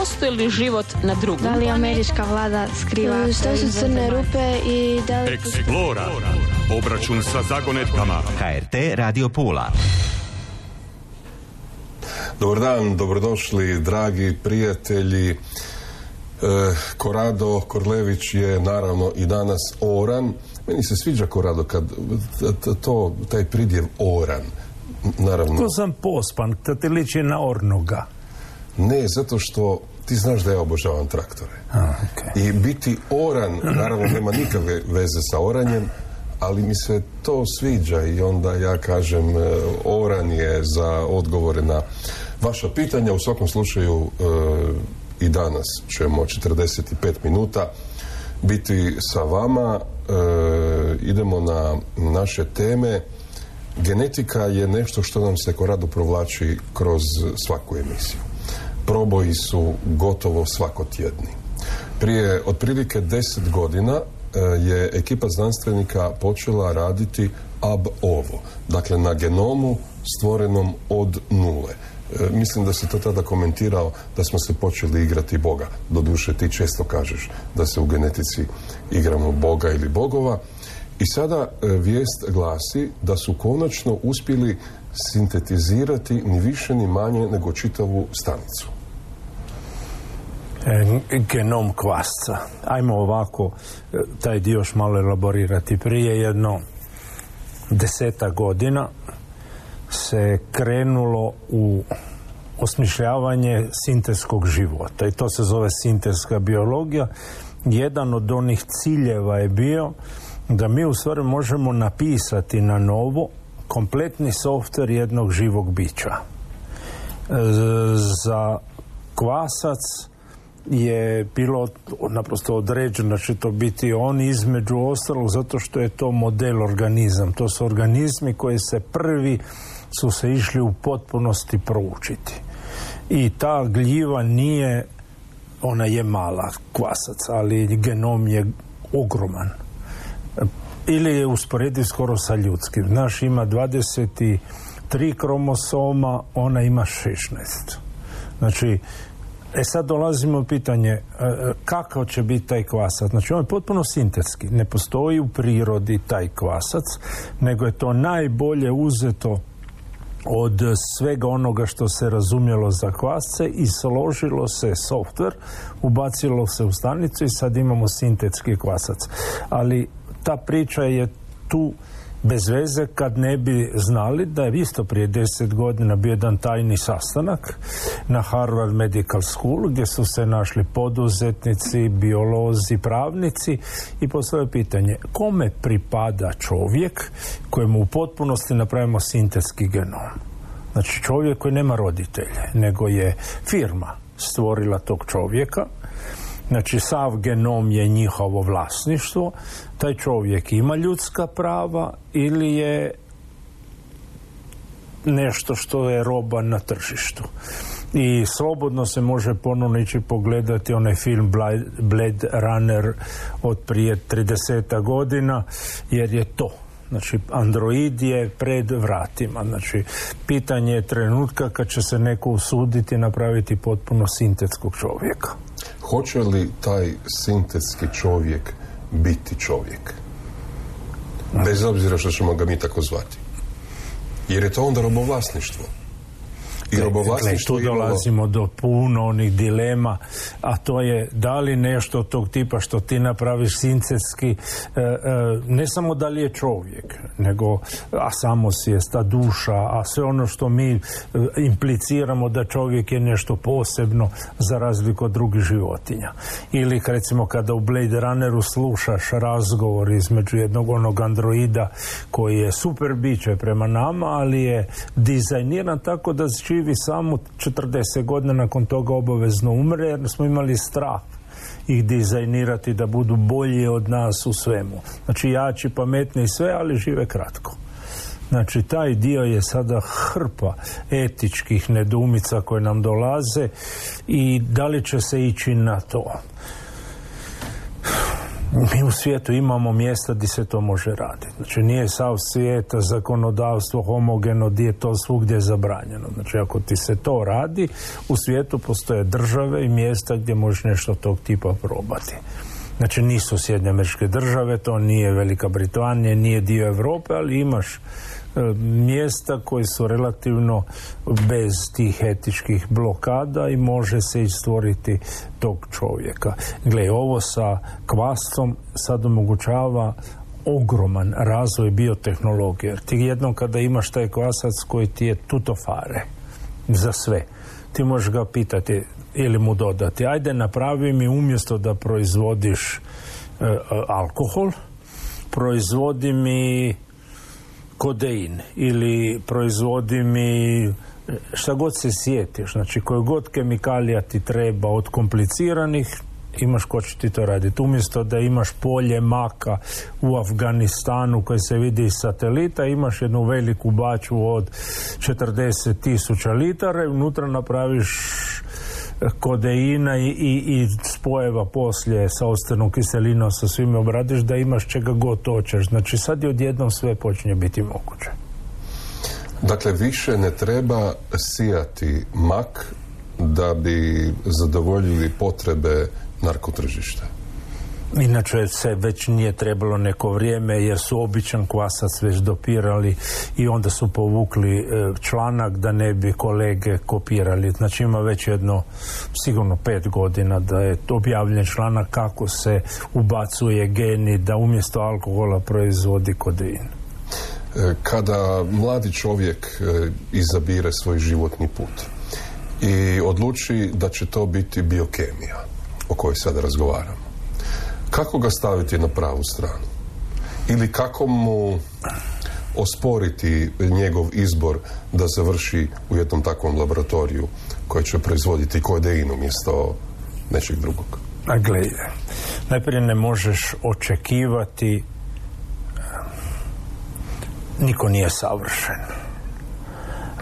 postoji li život na drugom Da li američka vlada skriva... Što su crne rupe i da li... Explora. Obračun sa zagonetkama. HRT Radio Pula. Dobar dan, dobrodošli dragi prijatelji. E, Korado Korlević je naravno i danas oran. Meni se sviđa Korado kad to, taj pridjev oran. Naravno, To sam pospan, to ti liči na ornoga. ne zato što ti znaš da ja obožavam traktore. A. I biti oran, naravno nema nikakve veze sa oranjem, ali mi se to sviđa i onda ja kažem e, oran je za odgovore na vaša pitanja. U svakom slučaju e, i danas ćemo 45 minuta biti sa vama. E, idemo na naše teme. Genetika je nešto što nam se korado provlači kroz svaku emisiju. Proboji su gotovo svakotjedni. Prije otprilike deset godina e, je ekipa znanstvenika počela raditi ab ovo, dakle na genomu stvorenom od nule. E, mislim da se to tada komentirao da smo se počeli igrati Boga. Doduše ti često kažeš da se u genetici igramo Boga ili bogova. I sada e, vijest glasi da su konačno uspjeli sintetizirati ni više ni manje nego čitavu stanicu. E, genom kvasca. Ajmo ovako e, taj dio još malo elaborirati. Prije jedno deseta godina se krenulo u osmišljavanje sintetskog života i to se zove sintetska biologija. Jedan od onih ciljeva je bio da mi u stvari možemo napisati na novo kompletni softver jednog živog bića. E, za kvasac je bilo naprosto određeno da će to biti on između ostalog zato što je to model organizam. To su organizmi koji se prvi su se išli u potpunosti proučiti. I ta gljiva nije, ona je mala kvasac, ali genom je ogroman ili je usporediv skoro sa ljudskim. Naš ima 23 kromosoma, ona ima 16. Znači, e sad dolazimo u pitanje e, e, kakav će biti taj kvasac. Znači, on je potpuno sintetski. Ne postoji u prirodi taj kvasac, nego je to najbolje uzeto od svega onoga što se razumjelo za kvasce i složilo se softver, ubacilo se u stanicu i sad imamo sintetski kvasac. Ali ta priča je tu bez veze kad ne bi znali da je isto prije deset godina bio jedan tajni sastanak na Harvard Medical School gdje su se našli poduzetnici, biolozi, pravnici i postoje pitanje kome pripada čovjek kojemu u potpunosti napravimo sintetski genom. Znači čovjek koji nema roditelje, nego je firma stvorila tog čovjeka Znači, sav genom je njihovo vlasništvo. Taj čovjek ima ljudska prava ili je nešto što je roba na tržištu. I slobodno se može ponovno ići pogledati onaj film Bla- Blade Runner od prije 30 godina, jer je to. Znači, android je pred vratima. Znači, pitanje je trenutka kad će se neko usuditi napraviti potpuno sintetskog čovjeka. Hoće li taj sintetski čovjek biti čovjek? Bez obzira što ćemo ga mi tako zvati. Jer je to onda robovlasništvo. I Gle, robovlasništvo tu dolazimo do puno onih dilema, a to je da li nešto tog tipa što ti napraviš sintetski, e, e, ne samo da li je čovjek, nego a samosvijest, a duša, a sve ono što mi e, impliciramo da čovjek je nešto posebno za razliku od drugih životinja. Ili recimo kada u Blade Runneru slušaš razgovor između jednog onog androida koji je super biće prema nama, ali je dizajniran tako da živi samo 40 godina nakon toga obavezno umre jer smo imali strah ih dizajnirati da budu bolji od nas u svemu. Znači jači, pametni i sve, ali žive kratko. Znači, taj dio je sada hrpa etičkih nedumica koje nam dolaze i da li će se ići na to. Mi u svijetu imamo mjesta gdje se to može raditi. Znači nije sav svijet zakonodavstvo homogeno gdje je to svugdje zabranjeno. Znači ako ti se to radi, u svijetu postoje države i mjesta gdje možeš nešto tog tipa probati. Znači nisu Sjedinje američke države, to nije Velika Britanija, nije dio Europe, ali imaš mjesta koji su relativno bez tih etičkih blokada i može se stvoriti tog čovjeka. Gle, ovo sa kvasom sad omogućava ogroman razvoj biotehnologije. Ti jednom kada imaš taj kvasac koji ti je tutofare za sve, ti možeš ga pitati ili mu dodati, ajde napravi mi umjesto da proizvodiš e, e, alkohol, proizvodi mi kodein ili proizvodi mi e, šta god se sjetiš, znači koje god kemikalija ti treba od kompliciranih imaš ko će ti to raditi. Umjesto da imaš polje maka u Afganistanu koje se vidi iz satelita, imaš jednu veliku baču od 40 tisuća litara i unutra napraviš kodeina i, i, i spojeva poslije sa ostanom kiselinom sa svime obradiš da imaš čega god hoćeš. Znači sad je odjednom sve počinje biti moguće. Dakle, više ne treba sijati mak da bi zadovoljili potrebe narkotržišta. Inače se već nije trebalo neko vrijeme jer su običan kvasac već dopirali i onda su povukli e, članak da ne bi kolege kopirali. Znači ima već jedno sigurno pet godina da je objavljen članak kako se ubacuje geni da umjesto alkohola proizvodi kodein. E, kada mladi čovjek e, izabire svoj životni put i odluči da će to biti biokemija o kojoj sada razgovaramo kako ga staviti na pravu stranu? Ili kako mu osporiti njegov izbor da završi u jednom takvom laboratoriju koji će proizvoditi kodein umjesto nečeg drugog? A gledaj, najprije ne možeš očekivati niko nije savršen.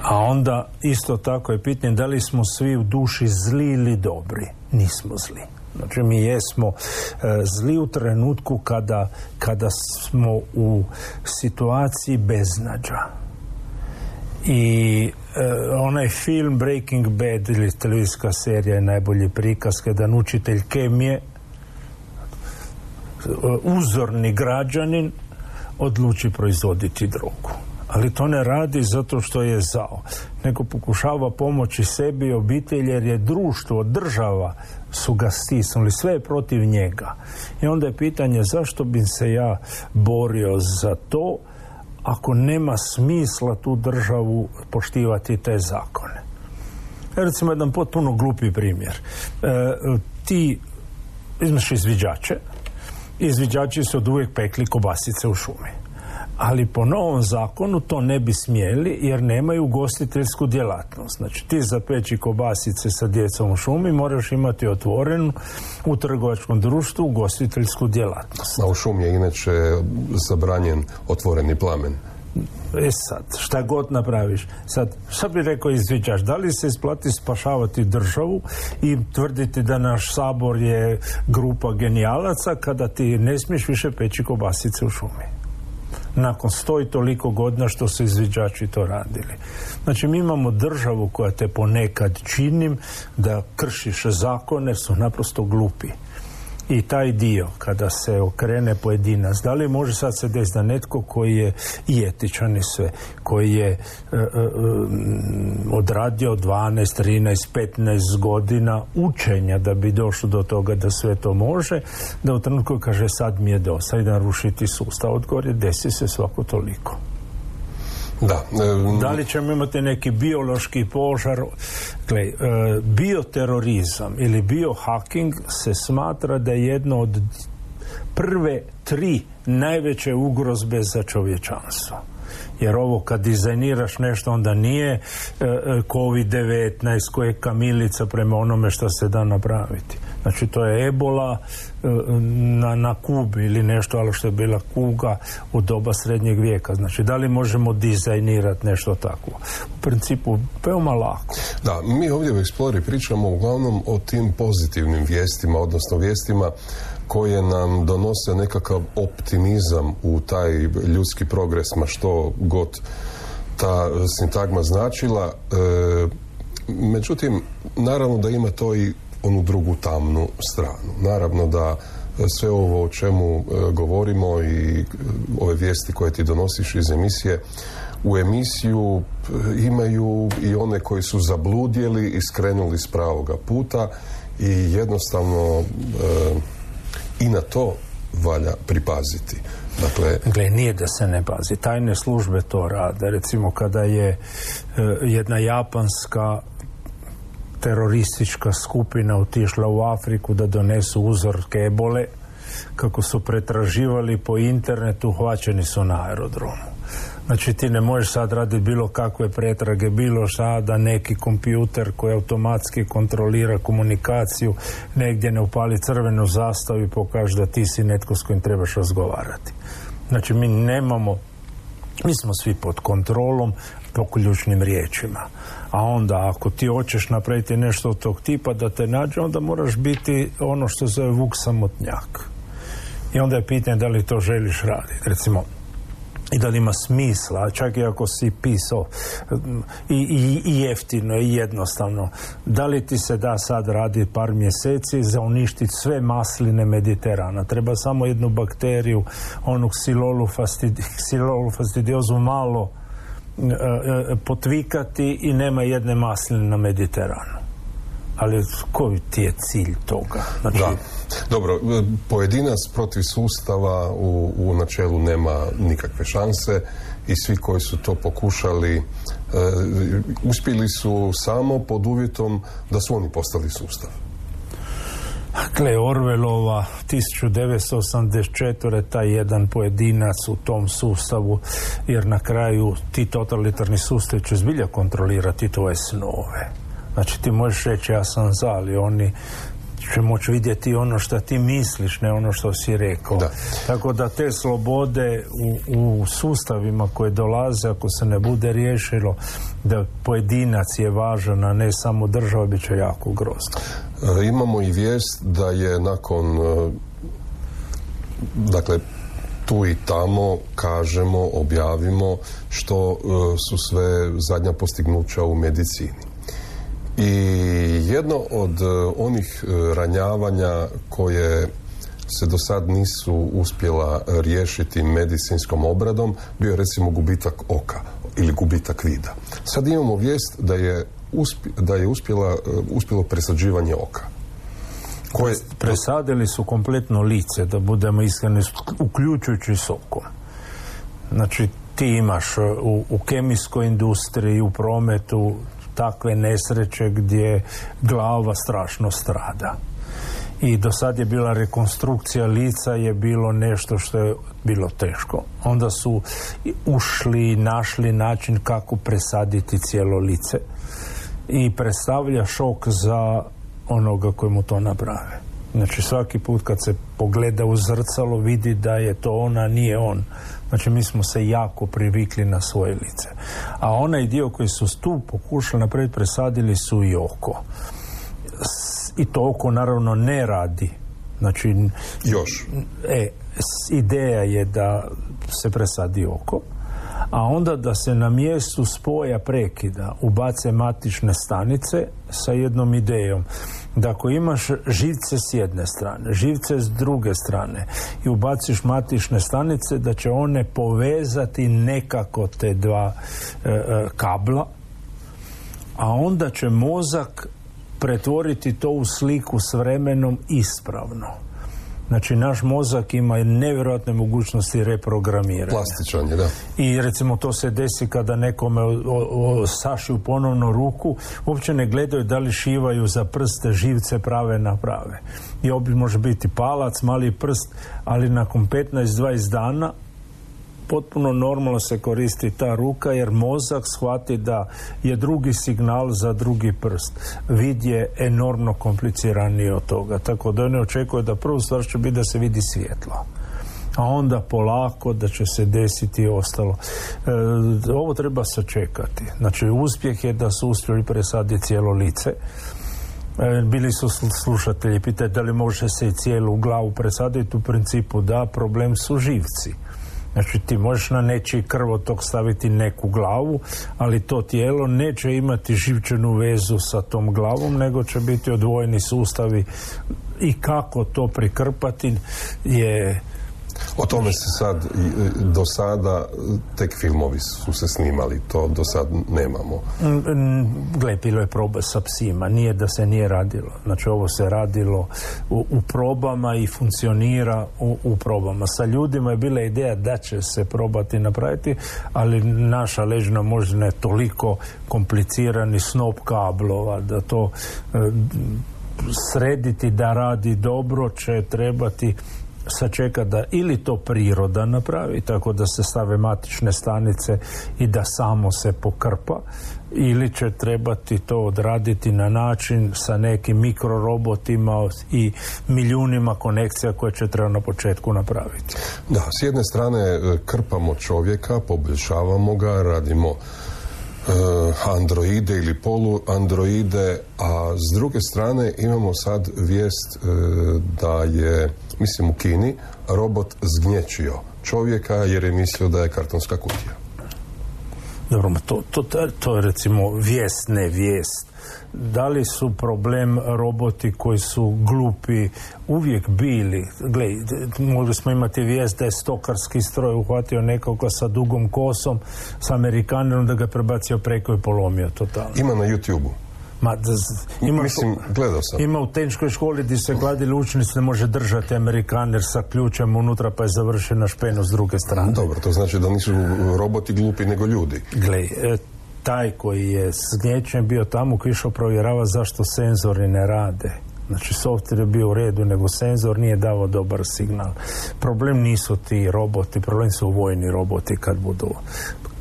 A onda isto tako je pitanje da li smo svi u duši zli ili dobri. Nismo zli. Znači mi jesmo e, zli u trenutku kada, kada smo u situaciji beznađa. I e, onaj film Breaking Bad ili televizijska serija je najbolji prikaz kada učitelj kemije e, uzorni građanin odluči proizvoditi drogu ali to ne radi zato što je zao nego pokušava pomoći sebi i obitelji jer je društvo, država su ga stisnuli, sve je protiv njega. I onda je pitanje zašto bi se ja borio za to ako nema smisla tu državu poštivati te zakone. Recimo jedan potpuno glupi primjer. E, ti izmeš izviđače, izviđači su od uvijek pekli kobasice u šumi ali po novom zakonu to ne bi smjeli jer nemaju ugostiteljsku djelatnost. Znači ti za peći kobasice sa djecom u šumi moraš imati otvorenu u trgovačkom društvu ugostiteljsku djelatnost. A u šumi je inače zabranjen otvoreni plamen. E sad, šta god napraviš. Sad, šta bi rekao izviđaš? Da li se isplati spašavati državu i tvrditi da naš sabor je grupa genijalaca kada ti ne smiješ više peći kobasice u šumi? Nakon sto toliko godina što su izviđači to radili. Znači mi imamo državu koja te ponekad činim da kršiš zakone su naprosto glupi i taj dio kada se okrene pojedinac. Da li može sad se desiti da netko koji je i etičan i sve koji je e, e, odradio 12, 13, 15 godina učenja da bi došlo do toga da sve to može da u trenutku kaže sad mi je dosta i da rušiti sustav. Odgovor je desi se svako toliko da. da li ćemo imati neki biološki požar? Gle, e, bioterorizam ili biohacking se smatra da je jedno od prve tri najveće ugrozbe za čovječanstvo jer ovo kad dizajniraš nešto onda nije e, e, COVID-19 koje je kamilica prema onome što se da napraviti. Znači to je ebola e, na, na Kubi ili nešto, ali što je bila kuga u doba srednjeg vijeka. Znači da li možemo dizajnirati nešto tako? U principu veoma lako. Da, mi ovdje u Explori pričamo uglavnom o tim pozitivnim vijestima, odnosno vijestima koje nam donose nekakav optimizam u taj ljudski progres, ma što god ta sintagma značila. E, međutim, naravno da ima to i onu drugu tamnu stranu. Naravno da sve ovo o čemu e, govorimo i ove vijesti koje ti donosiš iz emisije u emisiju imaju i one koji su zabludjeli i skrenuli s pravoga puta i jednostavno i na to valja pripaziti. Dakle, Gle, nije da se ne pazi. Tajne službe to rade. Recimo kada je e, jedna japanska teroristička skupina otišla u Afriku da donesu uzorke ebole, kako su pretraživali po internetu, hvaćeni su na aerodromu. Znači ti ne možeš sad raditi bilo kakve pretrage, bilo šta da neki kompjuter koji automatski kontrolira komunikaciju negdje ne upali crvenu zastavu i pokaže da ti si netko s kojim trebaš razgovarati. Znači mi nemamo, mi smo svi pod kontrolom po ključnim riječima. A onda ako ti hoćeš napraviti nešto od tog tipa da te nađe, onda moraš biti ono što zove vuk samotnjak. I onda je pitanje da li to želiš raditi. Recimo, i da li ima smisla, čak i ako si pisao i, i, i jeftino i jednostavno, da li ti se da sad radi par mjeseci za uništiti sve masline Mediterana. Treba samo jednu bakteriju, onu ksilolu, fastidi, fastidiozu malo e, e, potvikati i nema jedne masline na Mediteranu. Ali koji ti je cilj toga? Znači, da. Dobro, pojedinac protiv sustava u, u načelu nema nikakve šanse i svi koji su to pokušali e, uspjeli su samo pod uvjetom da su oni postali sustav. Dakle, Orvelova 1984. taj jedan pojedinac u tom sustavu, jer na kraju ti totalitarni sustav će zbilja kontrolirati tvoje snove. Znači ti možeš reći ja sam za, ali oni će moći vidjeti ono što ti misliš, ne ono što si rekao. Da. Tako da te slobode u, u sustavima koje dolaze, ako se ne bude riješilo da pojedinac je važan, a ne samo država, bit će jako grozno. E, imamo i vijest da je nakon e, dakle tu i tamo kažemo, objavimo što e, su sve zadnja postignuća u medicini. I jedno od e, onih e, ranjavanja koje se do sad nisu uspjela riješiti medicinskom obradom bio je recimo gubitak oka ili gubitak vida. Sad imamo vijest da je, da je uspjela, e, uspjelo presađivanje oka. Koje... Presadili su kompletno lice, da budemo iskreni, uključujući sokom. Znači, ti imaš u, u kemijskoj industriji, u prometu, takve nesreće gdje glava strašno strada. I do sad je bila rekonstrukcija lica je bilo nešto što je bilo teško. Onda su ušli i našli način kako presaditi cijelo lice i predstavlja šok za onoga koji mu to naprave. Znači svaki put kad se pogleda u zrcalo vidi da je to ona, nije on. Znači mi smo se jako privikli na svoje lice. A onaj dio koji su tu pokušali napraviti presadili su i oko. I to oko naravno ne radi. Znači, Još. E, ideja je da se presadi oko a onda da se na mjestu spoja prekida ubace matične stanice sa jednom idejom. Da ako imaš živce s jedne strane, živce s druge strane i ubaciš matične stanice da će one povezati nekako te dva e, e, kabla a onda će mozak pretvoriti to u sliku s vremenom ispravno Znači, naš mozak ima nevjerojatne mogućnosti reprogramiranja. Plastičan je, da. I recimo to se desi kada nekome sašiju ponovno ruku, uopće ne gledaju da li šivaju za prste živce prave na prave. I obi može biti palac, mali prst, ali nakon 15-20 dana potpuno normalno se koristi ta ruka jer mozak shvati da je drugi signal za drugi prst. Vid je enormno kompliciraniji od toga. Tako da ne očekuje da prvu stvar će biti da se vidi svjetlo a onda polako da će se desiti i ostalo. E, ovo treba sačekati. Znači, uspjeh je da su uspjeli presaditi cijelo lice E, bili su slušatelji, pitaju da li može se cijelu glavu presaditi, u principu da, problem su živci. Znači ti možeš na nečiji krvotok staviti neku glavu, ali to tijelo neće imati živčanu vezu sa tom glavom, nego će biti odvojeni sustavi. I kako to prikrpati je o tome se sad, e, do sada, tek filmovi su se snimali, to do sad nemamo. Mm, mm, gle, bilo je proba sa psima, nije da se nije radilo. Znači, ovo se radilo u, u probama i funkcionira u, u, probama. Sa ljudima je bila ideja da će se probati napraviti, ali naša ležna možda je toliko komplicirani snop kablova, da to e, srediti da radi dobro će trebati sačeka da ili to priroda napravi, tako da se stave matične stanice i da samo se pokrpa, ili će trebati to odraditi na način sa nekim mikrorobotima i milijunima konekcija koje će treba na početku napraviti. Da, s jedne strane e, krpamo čovjeka, poboljšavamo ga, radimo e, androide ili poluandroide, a s druge strane imamo sad vijest e, da je mislim u Kini, robot zgnječio čovjeka jer je mislio da je kartonska kutija. Dobro, to, to, to je recimo vijest, ne vijest. Da li su problem roboti koji su glupi uvijek bili? Glej, mogli smo imati vijest da je stokarski stroj uhvatio nekoga sa dugom kosom, sa Amerikanom da ga prebacio preko i polomio totalno. Ima na youtube Ma, ima, Mislim, gledao sam. Ima u tehničkoj školi gdje se gladili učenici ne može držati Amerikaner sa ključem unutra pa je završen na špenu s druge strane. Dobro, to znači da nisu roboti glupi nego ljudi. Glej, e, taj koji je s gnječem bio tamo koji išao provjerava zašto senzori ne rade. Znači, software je bio u redu, nego senzor nije davao dobar signal. Problem nisu ti roboti, problem su vojni roboti kad budu,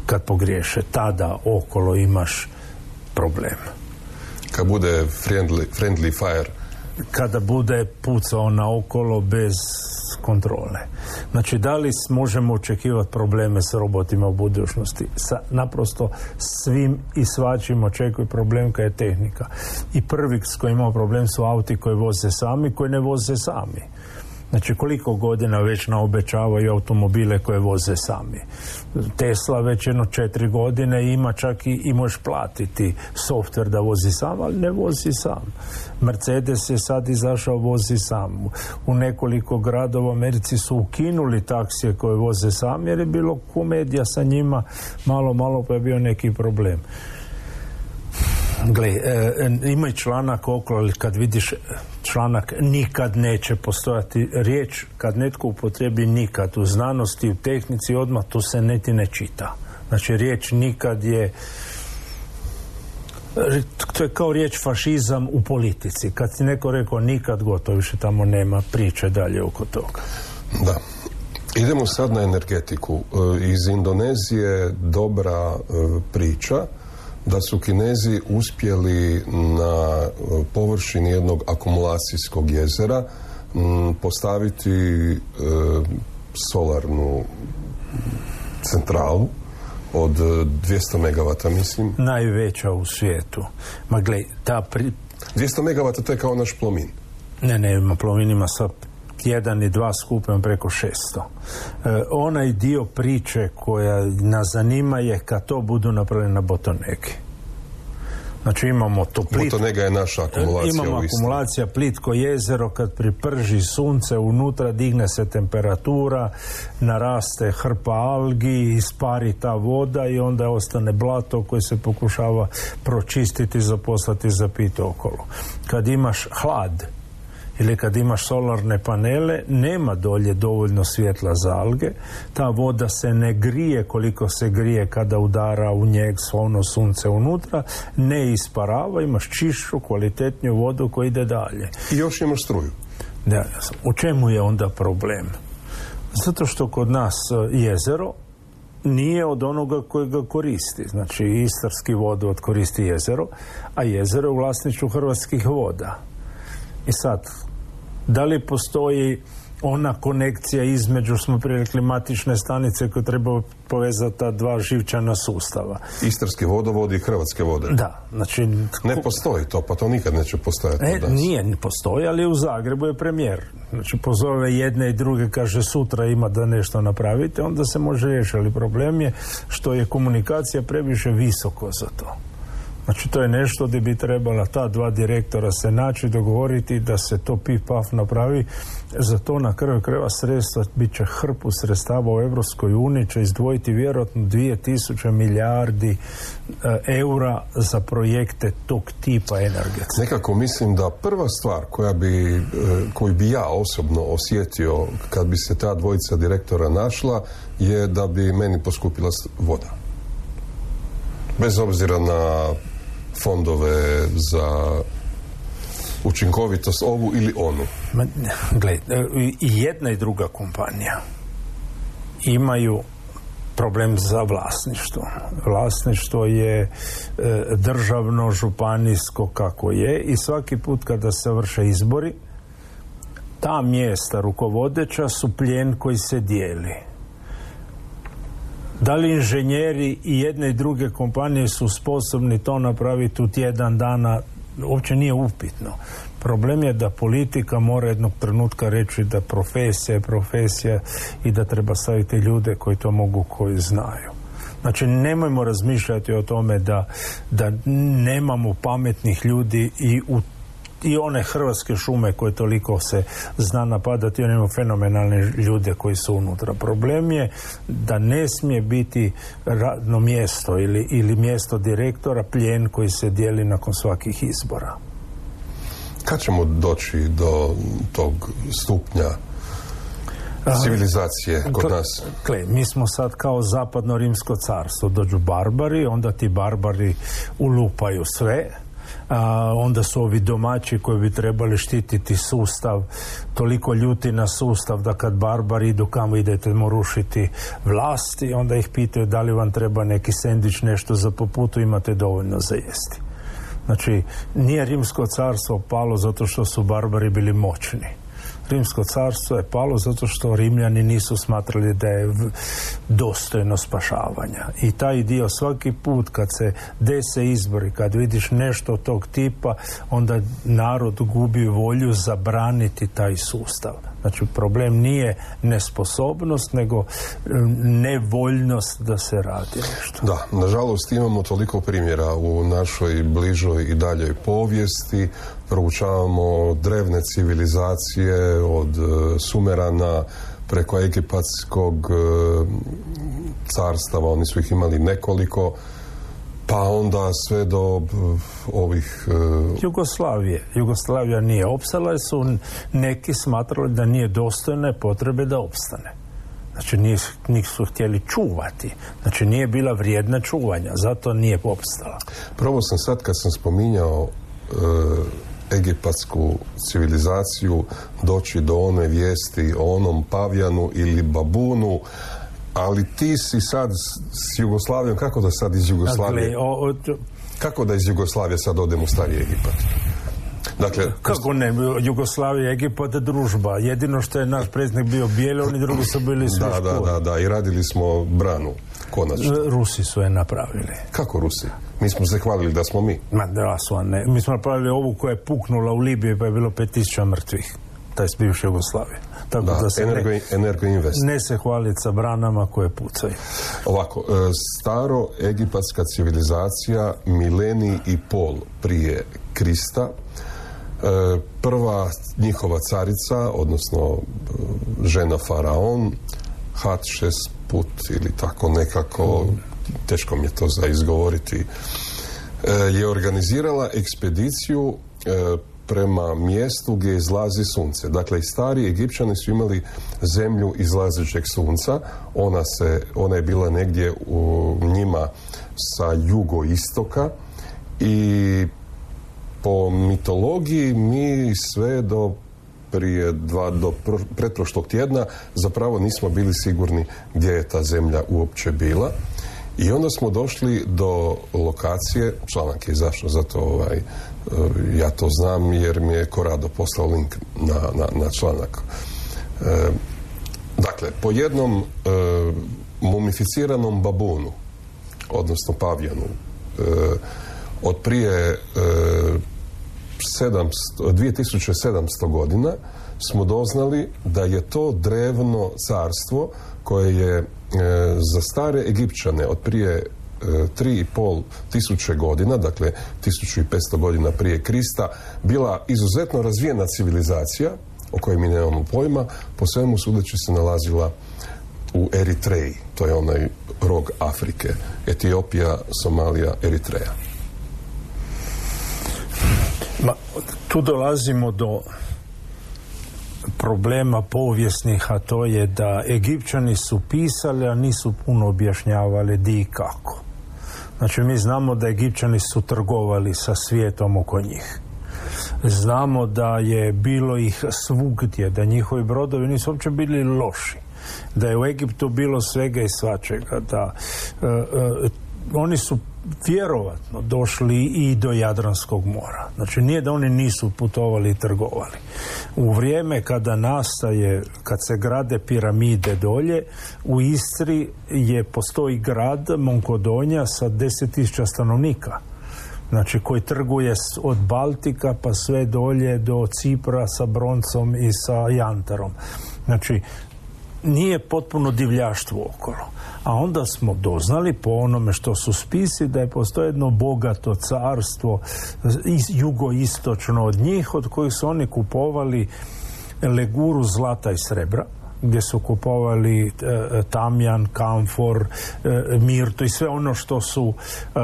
kad pogriješe. Tada okolo imaš problem kad bude friendly, friendly fire kada bude pucao okolo bez kontrole. Znači, da li možemo očekivati probleme s robotima u budućnosti? Sa, naprosto svim i svačim očekuju problem kad je tehnika. I prvi s kojim imamo problem su auti koji voze sami, koji ne voze sami. Znači koliko godina već naobećavaju automobile koje voze sami. Tesla već jedno četiri godine ima čak i, i možeš platiti softver da vozi sam, ali ne vozi sam. Mercedes je sad izašao vozi sam. U nekoliko gradova u Americi su ukinuli taksije koje voze sam jer je bilo komedija sa njima malo, malo pa je bio neki problem. Gle, e, e, ima članak okolo, ali kad vidiš članak nikad neće postojati riječ, kad netko upotrebi nikad u znanosti, u tehnici, odmah to se neti ne čita. Znači riječ nikad je to je kao riječ fašizam u politici. Kad ti neko rekao nikad, gotovo više tamo nema priče dalje oko toga. Da. Idemo sad na energetiku. E, iz Indonezije dobra priča da su Kinezi uspjeli na e, površini jednog akumulacijskog jezera postaviti e, solarnu centralu od 200 megavata, mislim. Najveća u svijetu. Ma glej, ta pri... 200 megavata to je kao naš plomin. Ne, ne, plomin ima sa jedan i dva skupem preko 600. E, onaj dio priče koja nas zanima je kad to budu napravljeni na botoneki. Znači imamo to plit... Botonega je naša akumulacija. Imamo akumulacija, plitko jezero, kad priprži sunce unutra, digne se temperatura, naraste hrpa algi, ispari ta voda i onda ostane blato koje se pokušava pročistiti, zaposlati, zapiti okolo. Kad imaš hlad, ili kad imaš solarne panele nema dolje dovoljno svjetla za alge. Ta voda se ne grije koliko se grije kada udara u njeg ono sunce unutra. Ne isparava, imaš čišću kvalitetniju vodu koja ide dalje. I još imaš struju. Da, u čemu je onda problem? Zato što kod nas e, jezero nije od onoga koji ga koristi. Znači, istarski vodovod koristi jezero, a jezero je u vlasništvu hrvatskih voda. I sad, da li postoji ona konekcija između, smo prije rekli, matične stanice koje treba povezati ta dva živčana sustava. Istarski vodovod i Hrvatske vode. Da, znači... Ne postoji to, pa to nikad neće postojati. E, nije, ne postoji, ali u Zagrebu je premijer. Znači, pozove jedne i druge, kaže sutra ima da nešto napravite, onda se može riješiti, ali problem je što je komunikacija previše visoko za to. Znači to je nešto gdje bi trebala ta dva direktora se naći, dogovoriti da se to pif paf napravi. Za to na kraju kreva sredstva bit će hrpu sredstava u Europskoj uniji, će izdvojiti vjerojatno 2000 milijardi e, eura za projekte tog tipa energetske. Nekako mislim da prva stvar koja bi, e, koju bi ja osobno osjetio kad bi se ta dvojica direktora našla je da bi meni poskupila voda. Bez obzira na fondove za učinkovitost ovu ili onu? Ma, gled, i jedna i druga kompanija imaju problem za vlasništvo. Vlasništvo je e, državno, županijsko kako je i svaki put kada se vrše izbori ta mjesta rukovodeća su plijen koji se dijeli. Da li inženjeri i jedne i druge kompanije su sposobni to napraviti u tjedan dana, uopće nije upitno. Problem je da politika mora jednog trenutka reći da profesija je profesija i da treba staviti ljude koji to mogu, koji znaju. Znači, nemojmo razmišljati o tome da, da nemamo pametnih ljudi i u i one hrvatske šume koje toliko se zna napadati, one imaju fenomenalne ljude koji su unutra. Problem je da ne smije biti radno mjesto ili, ili mjesto direktora plijen koji se dijeli nakon svakih izbora. Kad ćemo doći do tog stupnja civilizacije kod nas? Kle, mi smo sad kao zapadno rimsko carstvo. Dođu barbari, onda ti barbari ulupaju sve, a, onda su ovi domaći koji bi trebali štititi sustav toliko ljuti na sustav da kad barbari idu kamo idete mu rušiti vlast i onda ih pitaju da li vam treba neki sendić nešto za poputu imate dovoljno za jesti. Znači nije rimsko carstvo palo zato što su barbari bili moćni Rimsko carstvo je palo zato što Rimljani nisu smatrali da je dostojno spašavanja. I taj dio svaki put kad se dese izbori, kad vidiš nešto tog tipa, onda narod gubi volju zabraniti taj sustav. Znači problem nije nesposobnost, nego nevoljnost da se radi nešto. Da, nažalost imamo toliko primjera u našoj bližoj i daljoj povijesti. Proučavamo drevne civilizacije od e, Sumerana preko egipatskog e, carstava, oni su ih imali nekoliko pa onda sve do eh, ovih... Uh... Jugoslavije. Jugoslavija nije opstala su neki smatrali da nije dostojne potrebe da opstane. Znači nisu htjeli čuvati. Znači nije bila vrijedna čuvanja, zato nije opstala. Prvo sam sad kad sam spominjao uh, egipatsku civilizaciju doći do one vijesti o onom pavjanu ili babunu ali ti si sad s Jugoslavijom, kako da sad iz Jugoslavije... Dakle, kako da iz Jugoslavije sad odem u stari Egipat? Dakle, Kako ne, Jugoslavija, Egipat je družba. Jedino što je naš predsjednik bio bijeli, oni drugi su bili svi Da, da, da, da, i radili smo branu, konačno. Rusi su je napravili. Kako Rusi? Mi smo se hvalili da smo mi. Ma da su, ne. Mi smo napravili ovu koja je puknula u Libiji pa je bilo 5000 mrtvih. Taj bivše Jugoslavije. Tako da, se energo, ne, energo invest. ne se hvaliti sa branama koje pucaju. Ovako, e, staro egipatska civilizacija mileni i pol prije Krista e, prva njihova carica, odnosno e, žena faraon, Hat šest put ili tako nekako, teško mi je to za izgovoriti, je organizirala ekspediciju prema mjestu gdje izlazi sunce. Dakle, i stari Egipćani su imali zemlju izlazećeg sunca. Ona, se, ona je bila negdje u njima sa jugoistoka i po mitologiji mi sve do prije dva, do pretprošlog tjedna zapravo nismo bili sigurni gdje je ta zemlja uopće bila. I onda smo došli do lokacije, članak je izašao, zato ovaj, ja to znam jer mi je Korado poslao link na, na, na članak. dakle, po jednom mumificiranom babunu, odnosno pavijanu, od prije 700, 2700 godina smo doznali da je to drevno carstvo koje je za stare Egipćane od prije tri i pol tisuće godina, dakle 1500 godina prije Krista, bila izuzetno razvijena civilizacija, o kojoj mi nemamo pojma, po svemu sudeći se nalazila u Eritreji. To je onaj rog Afrike. Etiopija, Somalija, Eritreja. Ma, tu dolazimo do problema povijesnih, a to je da Egipćani su pisali, a nisu puno objašnjavali di i kako. Znači mi znamo da Egipćani su trgovali sa svijetom oko njih. Znamo da je bilo ih svugdje, da njihovi brodovi nisu uopće bili loši. Da je u Egiptu bilo svega i svačega. Da e, e, oni su vjerovatno došli i do Jadranskog mora. Znači nije da oni nisu putovali i trgovali. U vrijeme kada nastaje, kad se grade piramide dolje, u Istri je postoji grad Monkodonja sa 10.000 stanovnika. Znači koji trguje od Baltika pa sve dolje do Cipra sa broncom i sa jantarom. Znači nije potpuno divljaštvo okolo. A onda smo doznali po onome što su spisi da je postoje jedno bogato carstvo jugoistočno od njih od kojih su oni kupovali leguru zlata i srebra gdje su kupovali e, tamjan, kamfor, e, mirto i sve ono što su e,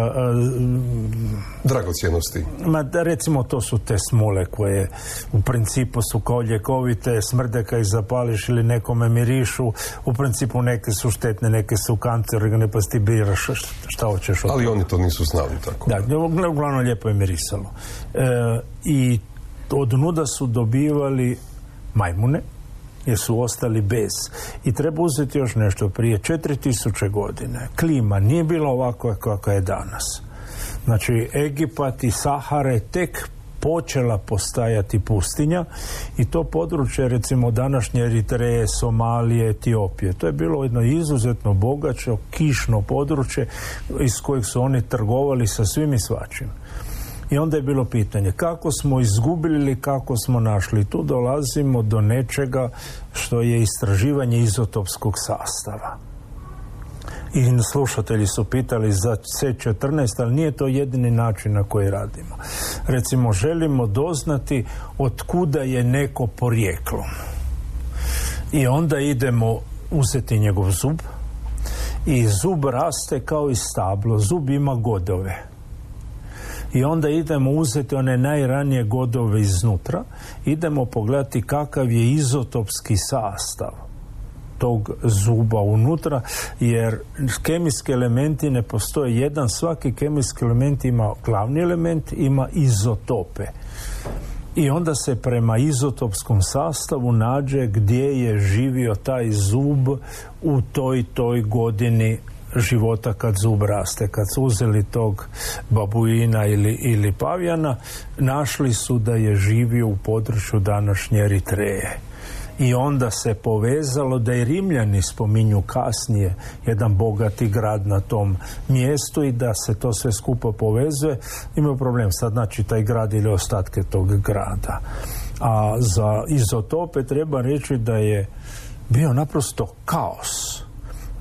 dragocjenosti. Ma recimo to su te smole koje u principu su kao ljekovite, smrde kad ih zapališ ili nekome mirišu, u principu neke su štetne, neke su kancerogene pa ti biraš šta hoćeš. Od Ali oni to nisu znali tako. Da, uglavnom lijepo je mirisalo. I od nuda su dobivali majmune jer su ostali bez. I treba uzeti još nešto. Prije 4000 godine klima nije bila ovako kakva je danas. Znači, Egipat i Sahare tek počela postajati pustinja i to područje recimo današnje Eritreje, Somalije, Etiopije. To je bilo jedno izuzetno bogačo, kišno područje iz kojeg su oni trgovali sa svim i. I onda je bilo pitanje kako smo izgubili ili kako smo našli. Tu dolazimo do nečega što je istraživanje izotopskog sastava. I slušatelji su pitali za C14, ali nije to jedini način na koji radimo. Recimo, želimo doznati od kuda je neko porijeklo. I onda idemo uzeti njegov zub i zub raste kao i stablo. Zub ima godove i onda idemo uzeti one najranije godove iznutra, idemo pogledati kakav je izotopski sastav tog zuba unutra, jer kemijski elementi ne postoje jedan, svaki kemijski element ima glavni element, ima izotope. I onda se prema izotopskom sastavu nađe gdje je živio taj zub u toj toj godini života kad zub raste. Kad su uzeli tog babuina ili, ili pavijana, našli su da je živio u području današnje Eritreje. I onda se povezalo da i Rimljani spominju kasnije jedan bogati grad na tom mjestu i da se to sve skupo povezuje. Ima problem sad, znači taj grad ili ostatke tog grada. A za izotope treba reći da je bio naprosto kaos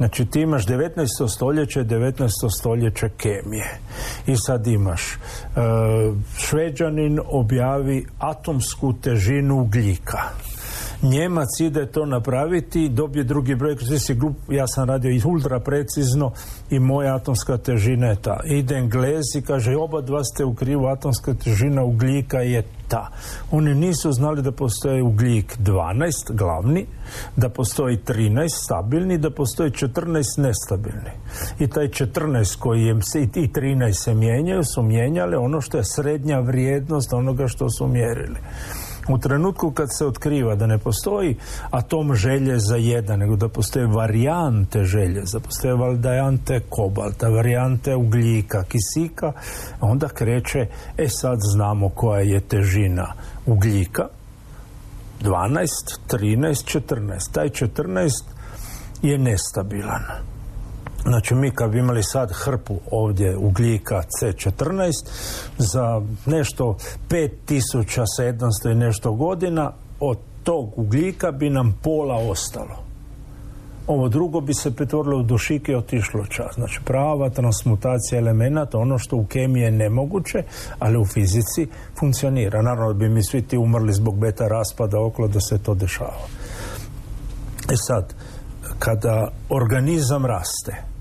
Znači ti imaš 19. stoljeće, 19. stoljeće kemije. I sad imaš e, šveđanin objavi atomsku težinu ugljika. Njemac ide to napraviti, dobije drugi broj, si ja sam radio i ultra precizno i moja atomska težina je ta. Ide Englez i kaže, oba dva ste u krivu, atomska težina ugljika je ta. Oni nisu znali da postoji ugljik 12, glavni, da postoji 13 stabilni, da postoji 14 nestabilni. I taj 14 koji je, i 13 se mijenjaju, su mijenjali ono što je srednja vrijednost onoga što su mjerili. U trenutku kad se otkriva da ne postoji atom željeza jedan, nego da postoje varijante željeza, postoje varijante kobalta, varijante ugljika, kisika, onda kreće, e sad znamo koja je težina ugljika, 12, 13, 14. Taj 14 je nestabilan. Znači mi kad bi imali sad hrpu ovdje ugljika C14 za nešto 5700 i nešto godina od tog ugljika bi nam pola ostalo. Ovo drugo bi se pretvorilo u dušik i otišlo čas. Znači prava transmutacija elemenata, ono što u kemiji je nemoguće, ali u fizici funkcionira. Naravno bi mi svi ti umrli zbog beta raspada okolo da se to dešava. E sad, kada organizam raste,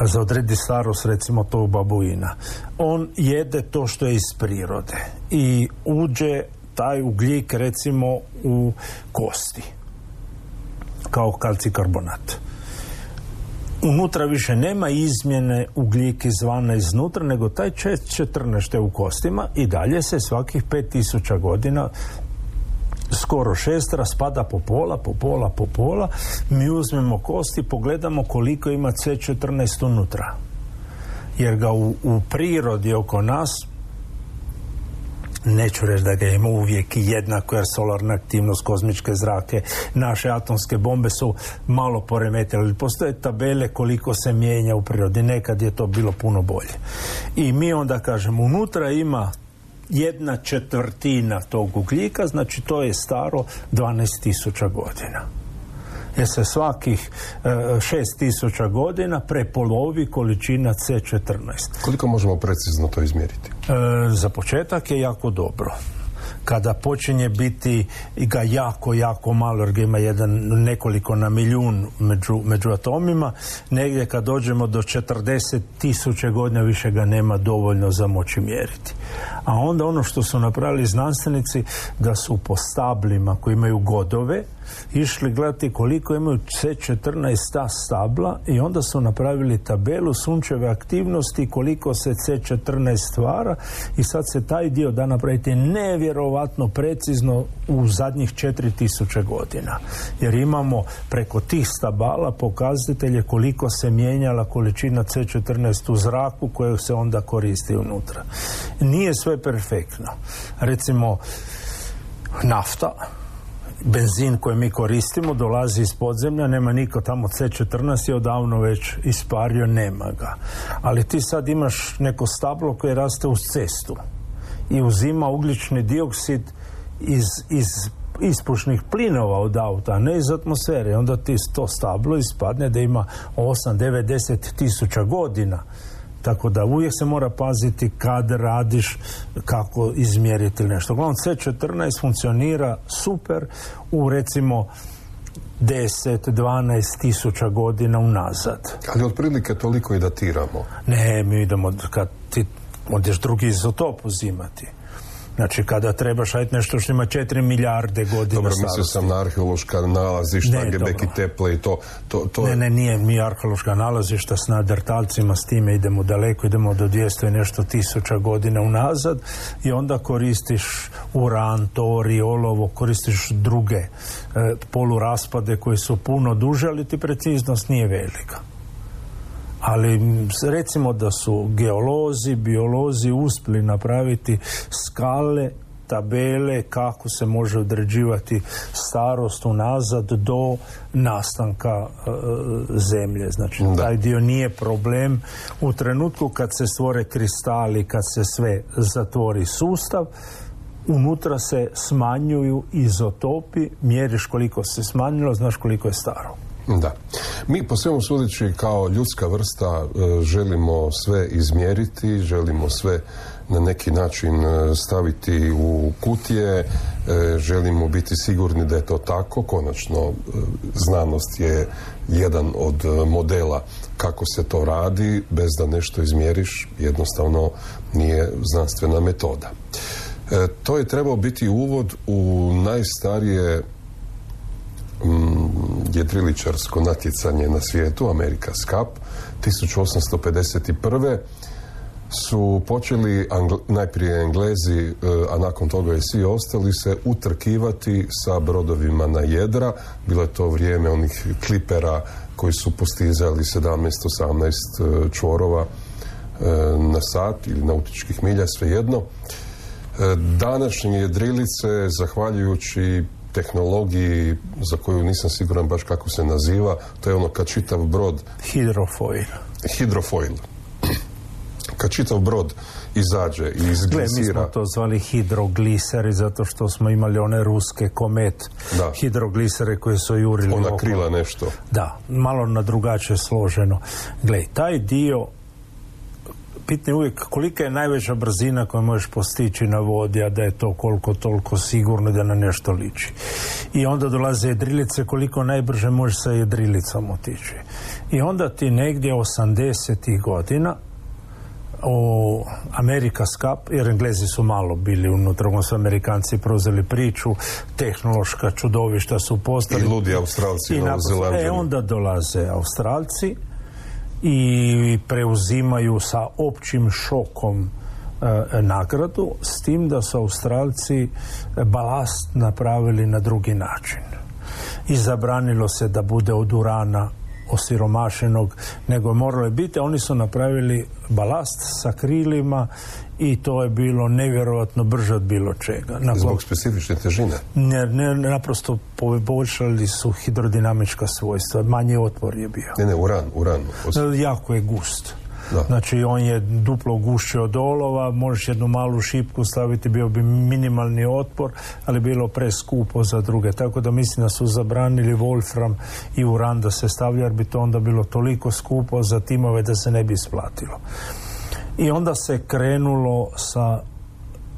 za odredi starost recimo to u babuina, on jede to što je iz prirode i uđe taj ugljik recimo u kosti kao kalcikarbonat. Unutra više nema izmjene ugljik izvana iznutra, nego taj 14 u kostima i dalje se svakih 5000 godina skoro šest raspada po pola, po pola, po pola. Mi uzmemo kosti, pogledamo koliko ima C14 unutra. Jer ga u, u prirodi oko nas neću reći da ga ima uvijek jednako jer solarna aktivnost, kozmičke zrake, naše atomske bombe su malo poremetile, postoje tabele koliko se mijenja u prirodi, nekad je to bilo puno bolje. I mi onda kažemo, unutra ima jedna četvrtina tog ugljika, znači to je staro 12.000 godina jer se svakih e, 6000 godina prepolovi količina C14. Koliko možemo precizno to izmjeriti? E, za početak je jako dobro kada počinje biti ga jako, jako malo, jer ga ima jedan nekoliko na milijun među, među atomima, negdje kad dođemo do 40 tisuće godina više ga nema dovoljno za moći mjeriti. A onda ono što su napravili znanstvenici, da su po stablima koji imaju godove, išli gledati koliko imaju C14 ta stabla i onda su napravili tabelu sunčeve aktivnosti koliko se C14 stvara i sad se taj dio da napraviti nevjerovatno precizno u zadnjih 4000 godina. Jer imamo preko tih stabala pokazatelje koliko se mijenjala količina C14 u zraku koju se onda koristi unutra. Nije sve perfektno. Recimo, nafta benzin koji mi koristimo dolazi iz podzemlja, nema niko tamo C14 je odavno već ispario, nema ga. Ali ti sad imaš neko stablo koje raste uz cestu i uzima ugljični dioksid iz, iz ispušnih plinova od auta, ne iz atmosfere. Onda ti to stablo ispadne da ima 8, 9, 10 tisuća godina tako da uvijek se mora paziti kad radiš kako izmjeriti nešto. Uglavnom C14 funkcionira super u recimo 10, 12 tisuća godina unazad. Ali otprilike toliko i datiramo. Ne, mi idemo kad ti odeš drugi izotop uzimati. Znači, kada trebaš raditi nešto što ima 4 milijarde godina Dobro, mislio sam na arheološka nalazišta, gebeki teple i to, to, to... Ne, ne, nije mi arheološka nalazišta s nadertalcima, s time idemo daleko, idemo do 200 i nešto tisuća godina unazad i onda koristiš uran, tori, olovo, koristiš druge e, poluraspade koji su puno duže, ali ti preciznost nije velika ali recimo da su geolozi, biolozi uspjeli napraviti skale tabele kako se može određivati starost unazad do nastanka e, zemlje. Znači taj dio nije problem u trenutku kad se stvore kristali, kad se sve zatvori sustav, unutra se smanjuju izotopi, mjeriš koliko se smanjilo, znaš koliko je staro. Da. Mi po svemu sudeći kao ljudska vrsta e, želimo sve izmjeriti, želimo sve na neki način e, staviti u kutije, e, želimo biti sigurni da je to tako. Konačno, znanost je jedan od modela kako se to radi, bez da nešto izmjeriš, jednostavno nije znanstvena metoda. To je trebao biti uvod u najstarije jedriličarsko natjecanje na svijetu, America's Cup, 1851. su počeli najprije Englezi, e, a nakon toga i svi ostali se utrkivati sa brodovima na jedra. Bilo je to vrijeme onih klipera koji su postizali 17-18 e, čvorova e, na sat ili nautičkih milja, svejedno. Današnje jedrilice, zahvaljujući tehnologiji za koju nisam siguran baš kako se naziva, to je ono kad čitav brod... Hidrofoil. Hidrofoil. Kad čitav brod izađe i izglisira... mi smo to zvali hidrogliseri zato što smo imali one ruske komet da. hidroglisere koje su jurili Ona krila nešto. Da, malo na drugačije složeno. Gle, taj dio pitanje uvijek kolika je najveća brzina koju možeš postići na vodi, a da je to koliko toliko sigurno da na nešto liči. I onda dolaze jedrilice koliko najbrže možeš sa jedrilicom otići. I onda ti negdje 80. godina o Amerika Cup, jer Englezi su malo bili unutra, onda su Amerikanci preuzeli priču, tehnološka čudovišta su postali. I ludi Australci, i E, onda dolaze Australci, i preuzimaju sa općim šokom e, nagradu s tim da su Australci balast napravili na drugi način. I zabranilo se da bude od urana osiromašenog nego moralo je biti oni su napravili balast sa krilima i to je bilo nevjerojatno brže od bilo čega. Nakon, Zbog specifične težine? Ne, ne, naprosto poboljšali su hidrodinamička svojstva, manji otpor je bio. Ne, ne, uran, uran. Jako je gust. Znači on je duplo gušće od olova, možeš jednu malu šipku staviti, bio bi minimalni otpor, ali bilo preskupo za druge. Tako da mislim da su zabranili Wolfram i uran da se stavlja, jer bi to onda bilo toliko skupo za timove da se ne bi isplatilo. I onda se krenulo sa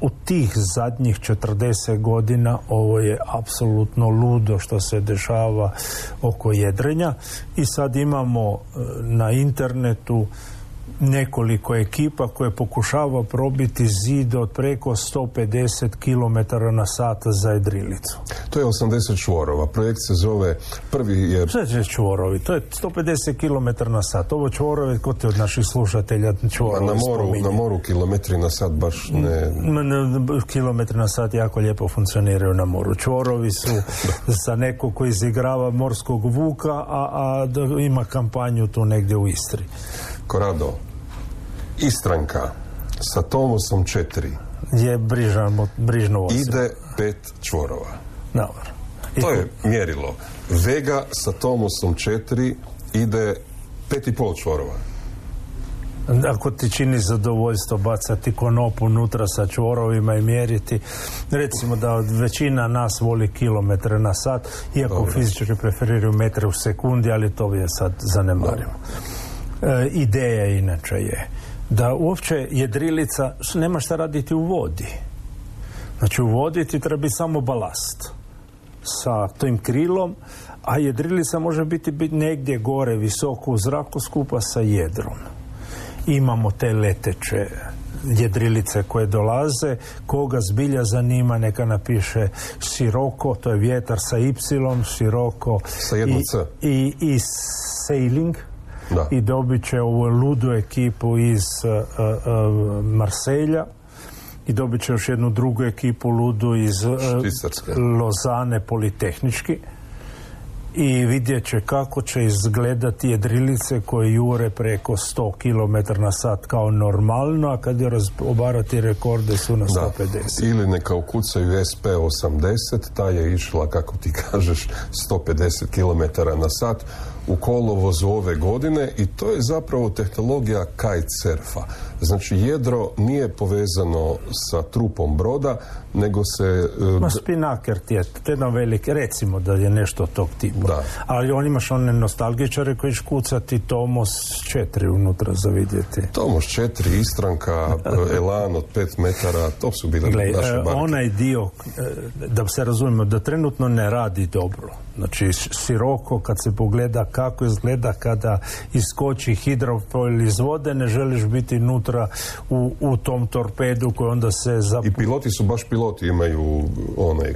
u tih zadnjih 40 godina ovo je apsolutno ludo što se dešava oko jedrenja i sad imamo e, na internetu nekoliko ekipa koje pokušava probiti zid od preko 150 km na sat za jedrilicu. To je 80 čvorova. Projekt se zove prvi je... Sve čvorovi. To je 150 km na sat. Ovo čvorove, ko te od naših slušatelja čvorovi na moru, na moru kilometri na sat baš ne... Kilometri na sat jako lijepo funkcioniraju na moru. Čvorovi su za neko koji izigrava morskog vuka, a, a ima kampanju tu negdje u Istri. Korado, Istranka sa Tomosom 4 je brižan, brižno Ide pet čvorova. Dobar. To je mjerilo. Vega sa Tomosom 4 ide pet i pol čvorova. Ako ti čini zadovoljstvo bacati konop unutra sa čvorovima i mjeriti, recimo da većina nas voli kilometre na sat, iako Dobre. fizičari preferiraju metre u sekundi, ali to je sad zanemarimo. E, ideja inače je da uopće jedrilica nema šta raditi u vodi. Znači u vodi ti treba biti samo balast sa tim krilom, a jedrilica može biti, biti negdje gore, visoko u zraku skupa sa jedrom. Imamo te leteće jedrilice koje dolaze, koga zbilja zanima neka napiše Siroko, to je vjetar sa Y, Siroko sa i, i, i sailing, da. i dobit će ovu ludu ekipu iz uh, uh, Marselja. I dobit će još jednu drugu ekipu ludu iz Lozane Politehnički. I vidjet će kako će izgledati jedrilice koje jure preko 100 km na sat kao normalno, a kad je obarati rekorde su na 150. Ili neka ukucaju SP80, ta je išla, kako ti kažeš, 150 km na sat u kolovozu ove godine i to je zapravo tehnologija kitesurfa. Znači jedro nije povezano sa trupom broda, nego se... Uh, Ma spinaker ti je, jedan veliki, recimo da je nešto tog tipa. Da. Ali on imaš one nostalgičare koji kucati Tomos 4 unutra za vidjeti. Tomos 4, Istranka, Elan od 5 metara, to su bile naše barke. Onaj dio, da se razumijemo, da trenutno ne radi dobro. Znači, siroko kad se pogleda kako izgleda kada iskoči hidrofoil iz vode, ne želiš biti unutra u, u tom torpedu koji onda se... Zap... I piloti su baš piloti, imaju onaj...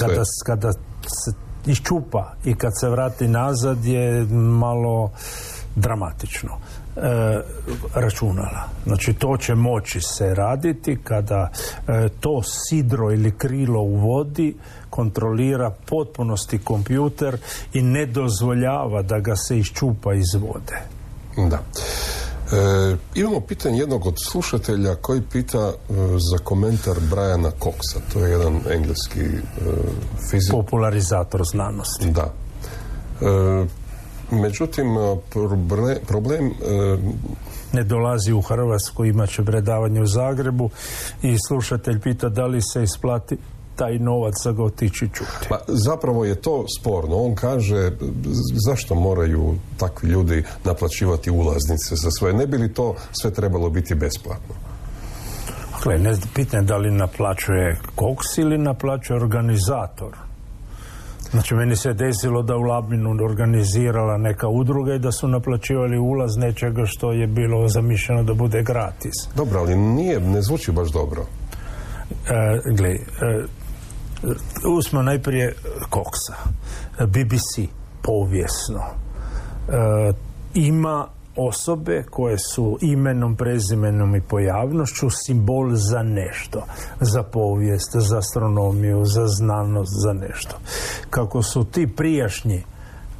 Kada, kada se iščupa i kad se vrati nazad je malo dramatično e, računala. Znači to će moći se raditi kada e, to sidro ili krilo u vodi kontrolira potpunosti kompjuter i ne dozvoljava da ga se iščupa iz vode. Da. E, imamo pitanje jednog od slušatelja koji pita e, za komentar Briana Coxa. To je jedan engleski e, fizik. Popularizator znanosti. Da. E, međutim, problem, problem e, ne dolazi u Hrvatsku, imat će predavanje u Zagrebu i slušatelj pita da li se isplati taj novac za ga otići čuti. Pa, zapravo je to sporno. On kaže zašto moraju takvi ljudi naplaćivati ulaznice za svoje. Ne bi li to sve trebalo biti besplatno? Dakle, ne pitanje da li naplaćuje koks ili naplaćuje organizator. Znači, meni se desilo da u Labinu organizirala neka udruga i da su naplaćivali ulaz nečega što je bilo zamišljeno da bude gratis. Dobro, ali nije, ne zvuči baš dobro. E, gle, e, uzmo najprije Koksa. BBC, povijesno. E, ima osobe koje su imenom, prezimenom i pojavnošću simbol za nešto. Za povijest, za astronomiju, za znanost, za nešto. Kako su ti prijašnji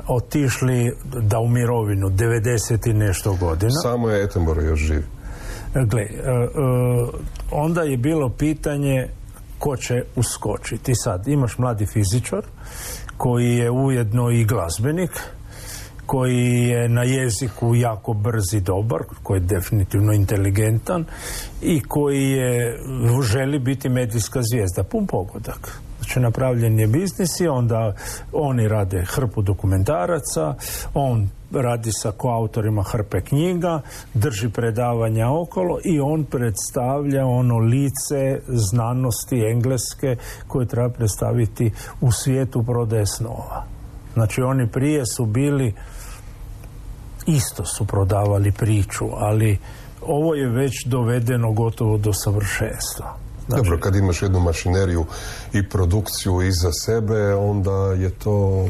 otišli da u mirovinu 90 i nešto godina. Samo je Etenboro još živ. Gle, e, e, onda je bilo pitanje ko će uskočiti. Sad, imaš mladi fizičar koji je ujedno i glazbenik, koji je na jeziku jako brz i dobar, koji je definitivno inteligentan i koji je, želi biti medijska zvijezda. Pun pogodak. Znači napravljen je biznis i onda oni rade hrpu dokumentaraca, on radi sa koautorima hrpe knjiga, drži predavanja okolo i on predstavlja ono lice znanosti engleske koje treba predstaviti u svijetu prodaje snova. Znači oni prije su bili isto su prodavali priču, ali ovo je već dovedeno gotovo do savršenstva. Znači, Dobro, kad imaš jednu mašineriju i produkciju iza sebe, onda je to...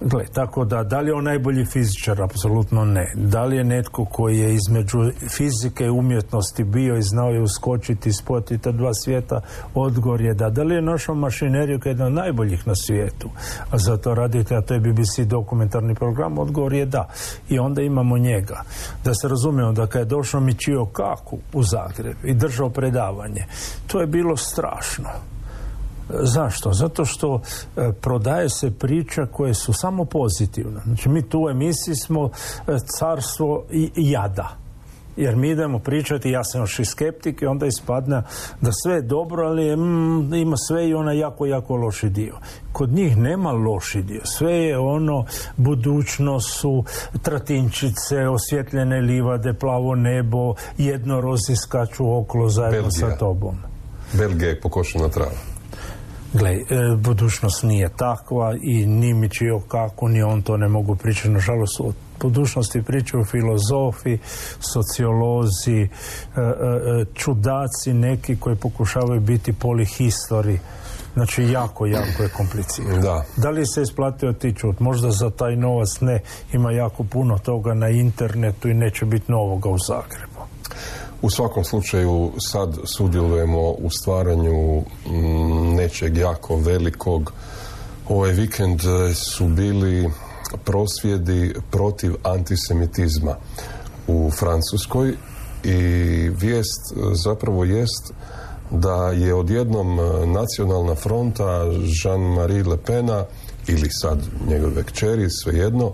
Gle, tako da, da li je on najbolji fizičar? Apsolutno ne. Da li je netko koji je između fizike i umjetnosti bio i znao je uskočiti i spojiti ta dva svijeta? Odgovor je da. Da li je našao mašineriju kao jedna od najboljih na svijetu? A za to radite, a to je BBC dokumentarni program? Odgovor je da. I onda imamo njega. Da se razumijemo, da kad je došao Mičio Kaku u Zagreb i držao predavanje, to je bilo strašno. Zašto? Zato što e, prodaje se priča koje su samo pozitivne. Znači mi tu u emisiji smo e, carstvo i jada. Jer mi idemo pričati, ja sam još i skeptik i onda ispadne da sve je dobro, ali mm, ima sve i onaj jako, jako loši dio. Kod njih nema loši dio. Sve je ono, budućnost su tratinčice, osvjetljene livade, plavo nebo, jednorozi skaču okolo zajedno sa tobom. Belgija je pokošena trava. Gle, e, budućnost nije takva i ni mi čio kako, ni on to ne mogu pričati. Nažalost, o budućnosti pričaju filozofi, sociolozi, e, e, čudaci neki koji pokušavaju biti polihistori. Znači, jako, jako je komplicirano. Da. da li se isplati otići Možda za taj novac ne. Ima jako puno toga na internetu i neće biti novoga u Zagrebu. U svakom slučaju sad sudjelujemo u stvaranju mm, nečeg jako velikog. Ovaj vikend su bili prosvjedi protiv antisemitizma u Francuskoj i vijest zapravo jest da je odjednom nacionalna fronta Jean-Marie Le Pena ili sad njegove kćeri, svejedno,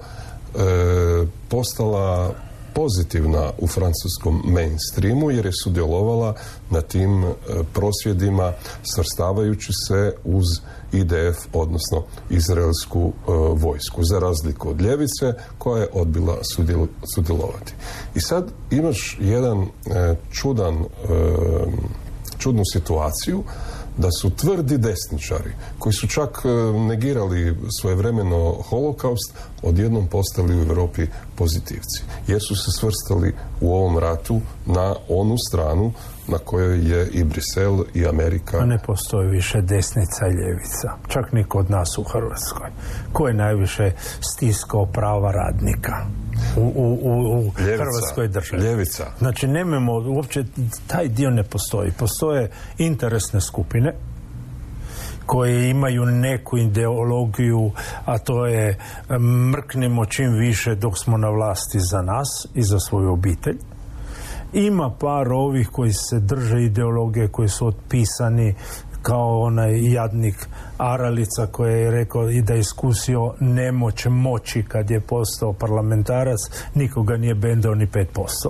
postala pozitivna u francuskom mainstreamu jer je sudjelovala na tim e, prosvjedima svrstavajući se uz IDF, odnosno izraelsku e, vojsku, za razliku od ljevice koja je odbila sudjelovati. I sad imaš jedan e, čudan, čudnu situaciju da su tvrdi desničari koji su čak e, negirali svojevremeno holokaust odjednom postali u Europi pozitivci jer su se svrstali u ovom ratu na onu stranu na kojoj je i Brisel i Amerika. A ne postoji više desnica i ljevica. Čak ni kod nas u Hrvatskoj. Ko je najviše stiskao prava radnika? U, u, u Hrvatskoj državi. Ljevica. Znači, nemamo, uopće taj dio ne postoji. Postoje interesne skupine koje imaju neku ideologiju, a to je mrknemo čim više dok smo na vlasti za nas i za svoju obitelj Ima par ovih koji se drže ideologije koji su otpisani kao onaj jadnik Aralica koji je rekao i da je iskusio nemoć moći kad je postao parlamentarac, nikoga nije bendao ni 5%.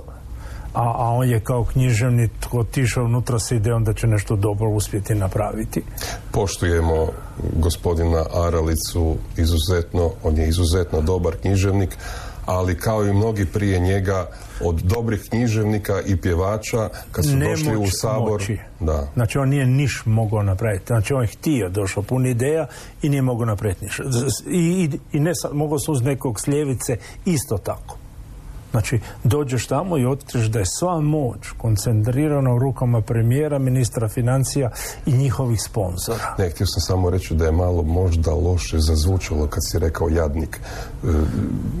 A, a on je kao književnik otišao unutra sa idejom da će nešto dobro uspjeti napraviti. Poštujemo gospodina Aralicu izuzetno, on je izuzetno dobar književnik, ali kao i mnogi prije njega od dobrih književnika i pjevača kad su Nemoć došli u sabor moći. da Znači on nije niš mogao napraviti. Znači on je htio, došao pun ideja i nije mogao napraviti ništa. I, i, i ne mogao se uz nekog s ljevice isto tako. Znači, dođeš tamo i otkriš da je sva moć koncentrirana u rukama premijera, ministra financija i njihovih sponzora. Ne, htio sam samo reći da je malo možda loše zazvučalo kad si rekao jadnik. E,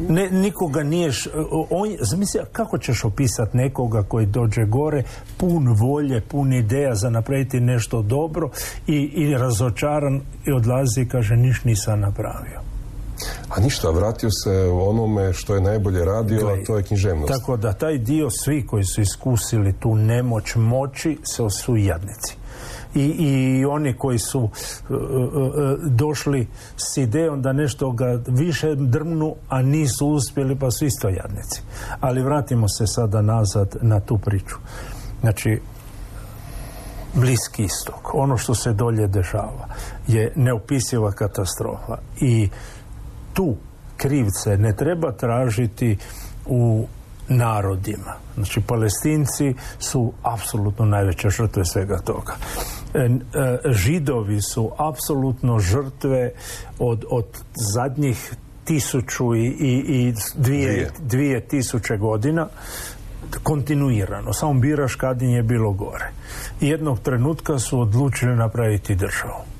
Ne, nikoga nije... š- On, zamisli, kako ćeš opisati nekoga koji dođe gore, pun volje, pun ideja za napraviti nešto dobro i, i razočaran i odlazi i kaže niš nisam napravio. A ništa, vratio se onome što je najbolje radio, a to je književnost. Tako da taj dio, svi koji su iskusili tu nemoć moći, se su jadnici. I, I oni koji su uh, uh, uh, došli s idejom da nešto ga više drmnu, a nisu uspjeli, pa su isto jadnici. Ali vratimo se sada nazad na tu priču. Znači, Bliski istok, ono što se dolje dešava je neopisiva katastrofa i tu krivce ne treba tražiti u narodima. Znači, palestinci su apsolutno najveće žrtve svega toga. E, e, židovi su apsolutno žrtve od, od zadnjih tisuću i, i, i dvije, Dvije. dvije tisuće godina kontinuirano, samo biraš kad im je bilo gore. Jednog trenutka su odlučili napraviti državu.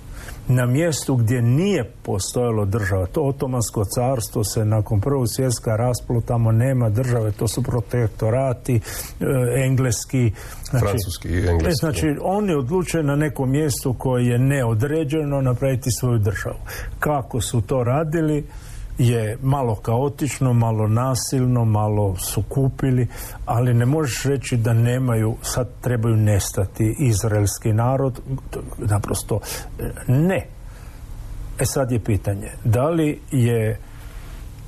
Na mjestu gdje nije postojalo država, to otomansko carstvo se nakon prvog svjetska rasplo, tamo nema države, to su protektorati, e, engleski, znači, Francuski i engleski. E, znači, oni odlučuju na nekom mjestu koje je neodređeno napraviti svoju državu. Kako su to radili je malo kaotično, malo nasilno, malo su kupili, ali ne možeš reći da nemaju, sad trebaju nestati izraelski narod, naprosto e, ne. E sad je pitanje, da li je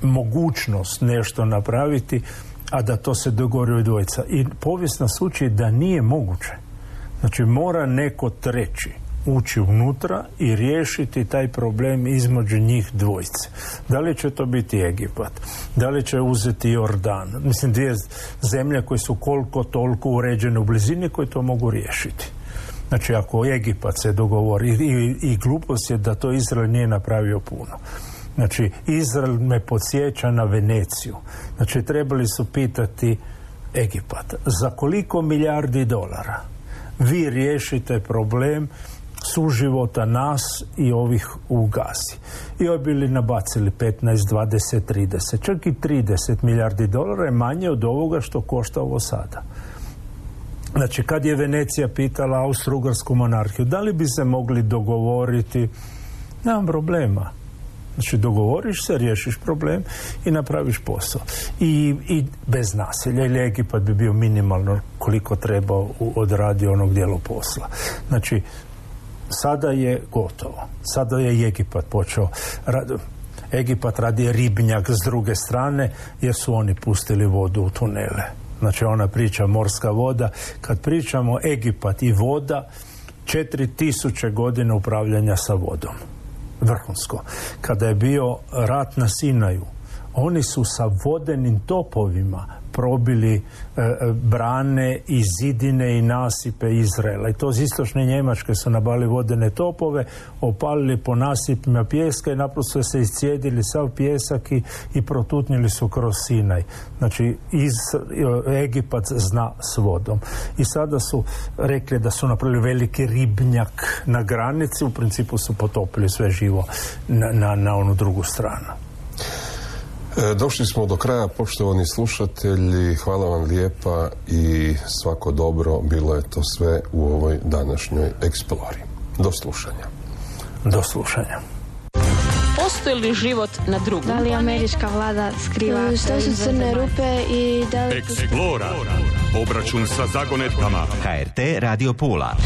mogućnost nešto napraviti, a da to se dogori u dvojica. I povijest nas uči da nije moguće. Znači mora neko treći ući unutra i riješiti taj problem između njih dvojice. Da li će to biti Egipat? Da li će uzeti Jordan? Mislim, dvije zemlje koje su koliko toliko uređene u blizini koje to mogu riješiti. Znači, ako Egipat se dogovori i, i, i glupost je da to Izrael nije napravio puno. Znači, Izrael me podsjeća na Veneciju. Znači, trebali su pitati Egipat, za koliko milijardi dolara vi riješite problem suživota nas i ovih u Gazi. I ovi bili nabacili 15, 20, 30, čak i 30 milijardi dolara je manje od ovoga što košta ovo sada. Znači, kad je Venecija pitala Austro-Ugarsku monarhiju, da li bi se mogli dogovoriti, nemam problema. Znači, dogovoriš se, riješiš problem i napraviš posao. I, i bez nasilja. Ili Egipat bi bio minimalno koliko treba odradio onog dijela posla. Znači, sada je gotovo. Sada je Egipat počeo. Rad, Egipat radi ribnjak s druge strane jer su oni pustili vodu u tunele. Znači ona priča morska voda. Kad pričamo Egipat i voda, 4000 godina upravljanja sa vodom. Vrhunsko. Kada je bio rat na Sinaju, oni su sa vodenim topovima probili e, e, brane i zidine i nasipe Izraela. I to iz istočne Njemačke su nabali vodene topove, opalili po nasipima pjeska i naprosto se iscijedili sav pjesak i, i protutnili su kroz Sinaj. Znači, iz, e, Egipat zna s vodom. I sada su rekli da su napravili veliki ribnjak na granici, u principu su potopili sve živo na, na, na onu drugu stranu. E, Došli smo do kraja, poštovani slušatelji, hvala vam lijepa i svako dobro, bilo je to sve u ovoj današnjoj eksplori. Do slušanja. Do slušanja. Postoji li život na drugom? Da li američka vlada skriva Što su crne rupe i da li... Explora. Obračun sa zagonetkama. HRT Radio Pula.